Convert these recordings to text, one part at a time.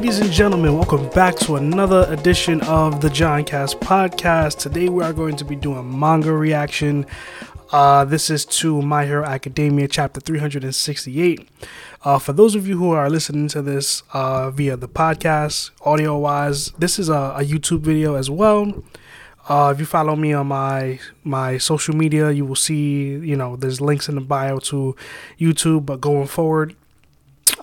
ladies and gentlemen, welcome back to another edition of the John Cast podcast. Today we are going to be doing manga reaction. Uh, this is to My Hero Academia chapter 368. Uh, for those of you who are listening to this uh, via the podcast, audio wise, this is a, a YouTube video as well. Uh, if you follow me on my my social media, you will see you know there's links in the bio to YouTube. But going forward,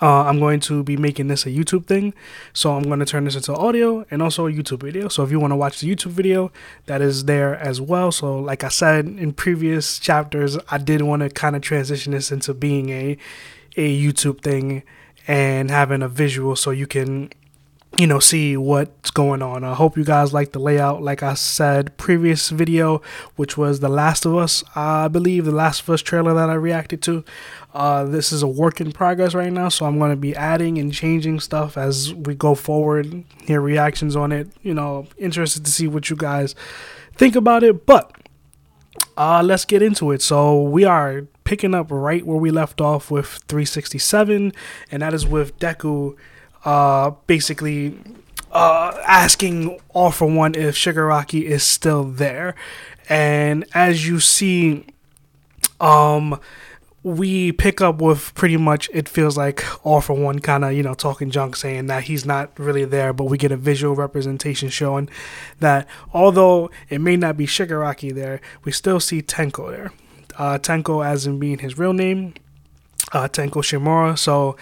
uh, I'm going to be making this a YouTube thing. So I'm going to turn this into audio and also a YouTube video. So if you want to watch the YouTube video, that is there as well. So like I said in previous chapters, I did want to kind of transition this into being a a YouTube thing and having a visual so you can you know see what's going on. I hope you guys like the layout like i said previous video which was the last of us. I believe the last of us trailer that i reacted to. Uh, this is a work in progress right now so i'm going to be adding and changing stuff as we go forward hear reactions on it you know interested to see what you guys think about it but uh, let's get into it. So we are picking up right where we left off with 367 and that is with deku uh, basically uh, asking All for One if Shigaraki is still there. And as you see, um, we pick up with pretty much it feels like All for One kind of you know talking junk saying that he's not really there but we get a visual representation showing that although it may not be Shigaraki there we still see Tenko there uh, Tenko as in being his real name uh, Tenko Shimura so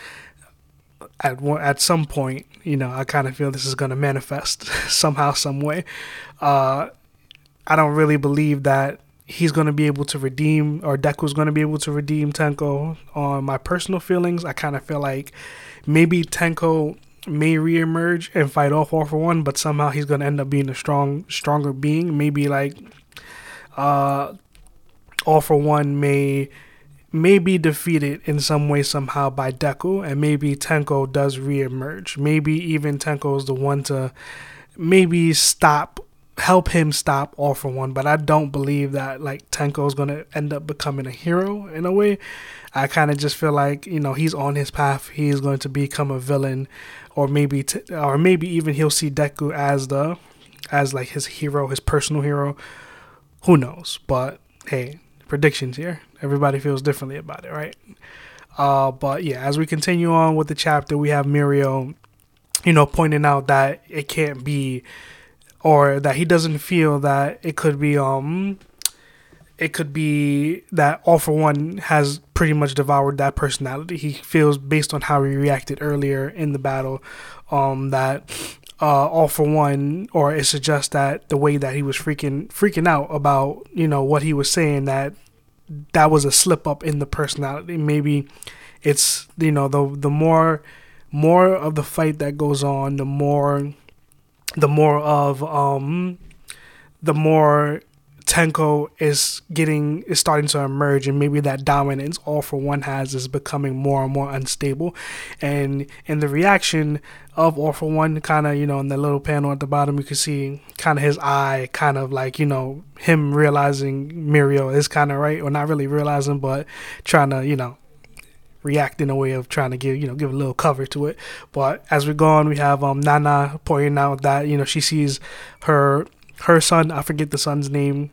at at some point, you know, I kind of feel this is going to manifest somehow, some way. Uh, I don't really believe that he's going to be able to redeem, or Deku's going to be able to redeem Tenko. On my personal feelings, I kind of feel like maybe Tenko may reemerge and fight off All for One, but somehow he's going to end up being a strong, stronger being. Maybe like uh, All for One may may be defeated in some way somehow by Deku, and maybe Tenko does reemerge. Maybe even Tenko is the one to maybe stop, help him stop All for One. But I don't believe that like Tenko is gonna end up becoming a hero in a way. I kind of just feel like you know he's on his path. He's going to become a villain, or maybe t- or maybe even he'll see Deku as the as like his hero, his personal hero. Who knows? But hey, predictions here. Everybody feels differently about it, right? Uh, but yeah, as we continue on with the chapter, we have Mirio, you know, pointing out that it can't be, or that he doesn't feel that it could be, um, it could be that All for One has pretty much devoured that personality. He feels based on how he reacted earlier in the battle, um, that uh, all for one, or it suggests that the way that he was freaking freaking out about you know what he was saying that that was a slip up in the personality. Maybe it's you know the the more more of the fight that goes on, the more the more of um the more Tenko is getting is starting to emerge, and maybe that dominance All for One has is becoming more and more unstable. And in the reaction of All for One, kind of you know in the little panel at the bottom, you can see kind of his eye, kind of like you know him realizing Mirio is kind of right, or not really realizing, but trying to you know react in a way of trying to give you know give a little cover to it. But as we go on, we have um, Nana pointing out that you know she sees her her son, I forget the son's name,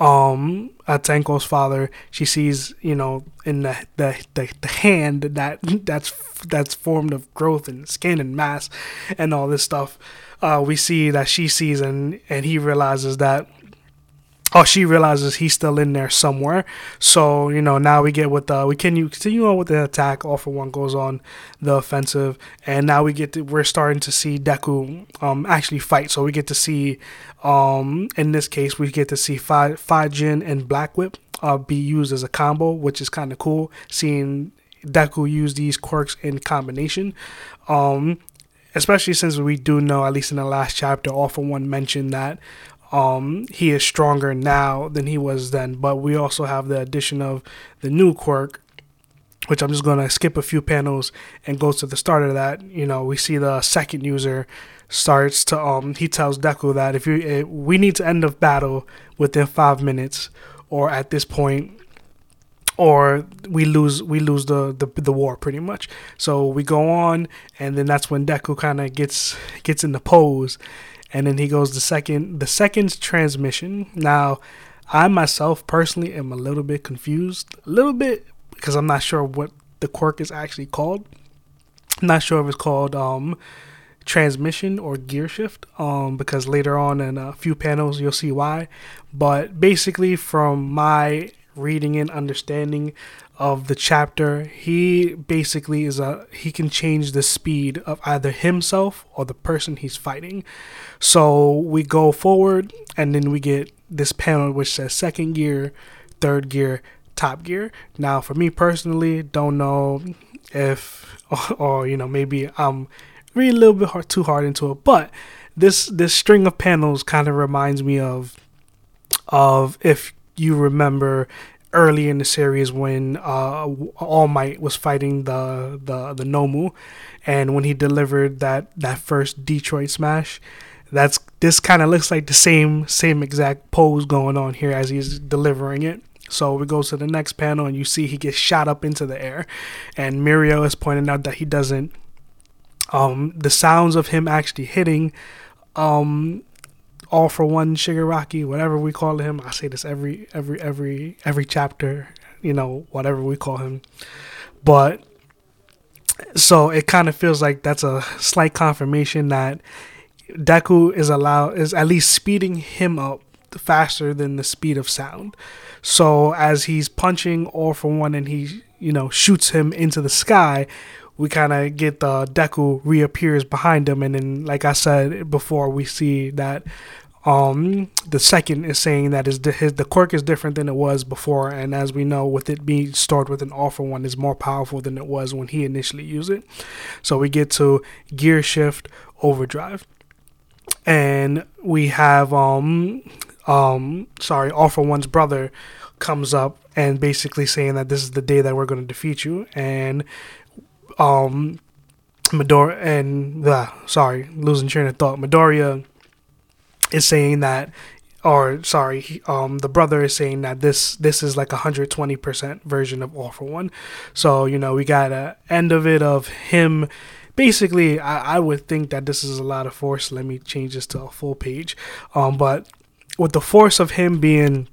um, at Tenko's father, she sees, you know, in the, the, the, the hand that that's that's formed of growth and skin and mass and all this stuff. Uh, we see that she sees and and he realizes that oh she realizes he's still in there somewhere. So you know now we get with the we can you continue on with the attack. All for one goes on the offensive. And now we get to we're starting to see deku um actually fight. So we get to see um in this case we get to see five Fajin and black whip uh be used as a combo which is kind of cool seeing deku use these quirks in combination. Um especially since we do know, at least in the last chapter, All for One mentioned that um, he is stronger now than he was then. But we also have the addition of the new quirk, which I'm just going to skip a few panels and go to the start of that. You know, we see the second user starts to um he tells Deku that if you eh, we need to end the battle within five minutes, or at this point, or we lose we lose the, the the war pretty much. So we go on, and then that's when Deku kind of gets gets in the pose, and then he goes the second the second transmission. Now, I myself personally am a little bit confused, a little bit because I'm not sure what the quirk is actually called. I'm not sure if it's called um transmission or gear shift um because later on in a few panels you'll see why but basically from my reading and understanding of the chapter, he basically is a he can change the speed of either himself or the person he's fighting. So we go forward and then we get this panel which says second gear, third gear, top gear. Now for me personally, don't know if or, or you know maybe I'm reading a little bit hard, too hard into it, but this this string of panels kind of reminds me of of if you remember early in the series when uh, All Might was fighting the, the the Nomu, and when he delivered that that first Detroit Smash, that's this kind of looks like the same same exact pose going on here as he's delivering it. So we go to the next panel and you see he gets shot up into the air, and Mirio is pointing out that he doesn't. Um, the sounds of him actually hitting um, all for one Shigaraki, whatever we call him. I say this every every every every chapter, you know, whatever we call him. But so it kind of feels like that's a slight confirmation that Deku is allowed is at least speeding him up faster than the speed of sound. So as he's punching all for one and he, you know, shoots him into the sky, we kind of get the Deku reappears behind him, and then, like I said before, we see that um, the second is saying that his, his the quirk is different than it was before, and as we know, with it being stored with an All for One, is more powerful than it was when he initially used it. So we get to gear shift overdrive, and we have um um sorry, All for One's brother comes up and basically saying that this is the day that we're going to defeat you, and um Midoriya and uh, sorry, losing train of thought, Midoriya is saying that or sorry, um, the brother is saying that this this is like a hundred twenty percent version of All for One. So you know we got a end of it of him. Basically, I, I would think that this is a lot of force. Let me change this to a full page. Um, but with the force of him being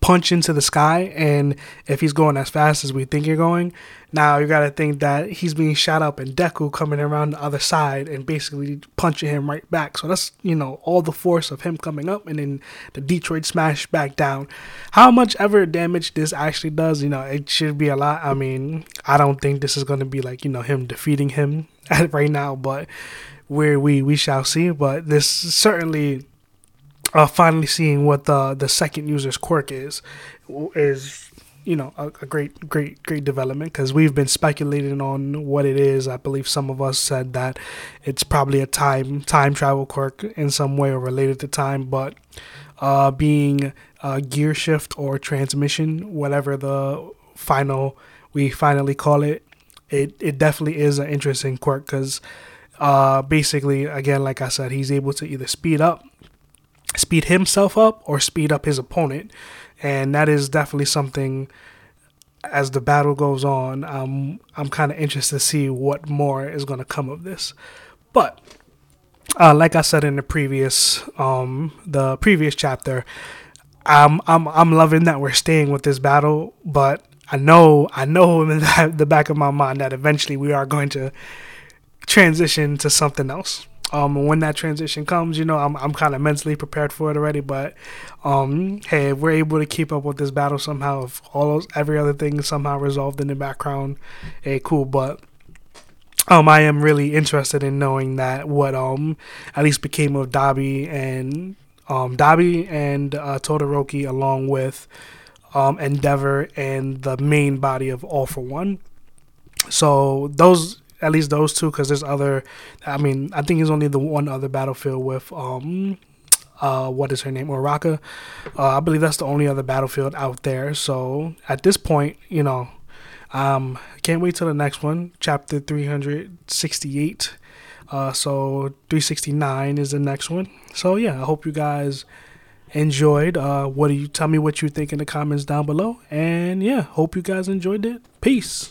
punch into the sky and if he's going as fast as we think you're going now you got to think that he's being shot up and deku coming around the other side and basically punching him right back. So that's you know all the force of him coming up and then the detroit smash back down. How much ever damage this actually does you know it should be a lot. I mean i don't think this is going to be like you know him defeating him right now but where we we shall see. But this certainly uh, finally seeing what the the second user's quirk is is you know a, a great great great development because we've been speculating on what it is. I believe some of us said that it's probably a time time travel quirk in some way or related to time but uh, being a gear shift or transmission whatever the final we finally call it it, it definitely is an interesting quirk because uh, basically again like i said he's able to either speed up speed himself up or speed up his opponent. And that is definitely something as the battle goes on, um, I'm kind of interested to see what more is going to come of this. But uh, like I said in the previous um, the previous chapter, I'm I'm I'm loving that we're staying with this battle, but I know I know in the, the back of my mind that eventually we are going to transition to something else. Um, when that transition comes, you know, I'm I'm kind of mentally prepared for it already. But um, hey, if we're able to keep up with this battle somehow, if all those every other thing is somehow resolved in the background, hey, cool. But um, I am really interested in knowing that what um at least became of Dabi and um Dabi and uh, Todoroki along with um Endeavor and the main body of All for One. So those at least those two because there's other i mean i think there's only the one other battlefield with um uh what is her name Uraka uh, i believe that's the only other battlefield out there so at this point you know um can't wait till the next one chapter 368 uh so 369 is the next one so yeah i hope you guys enjoyed. Uh, what do you tell me what you think in the comments down below? And yeah, hope you guys enjoyed it. Peace.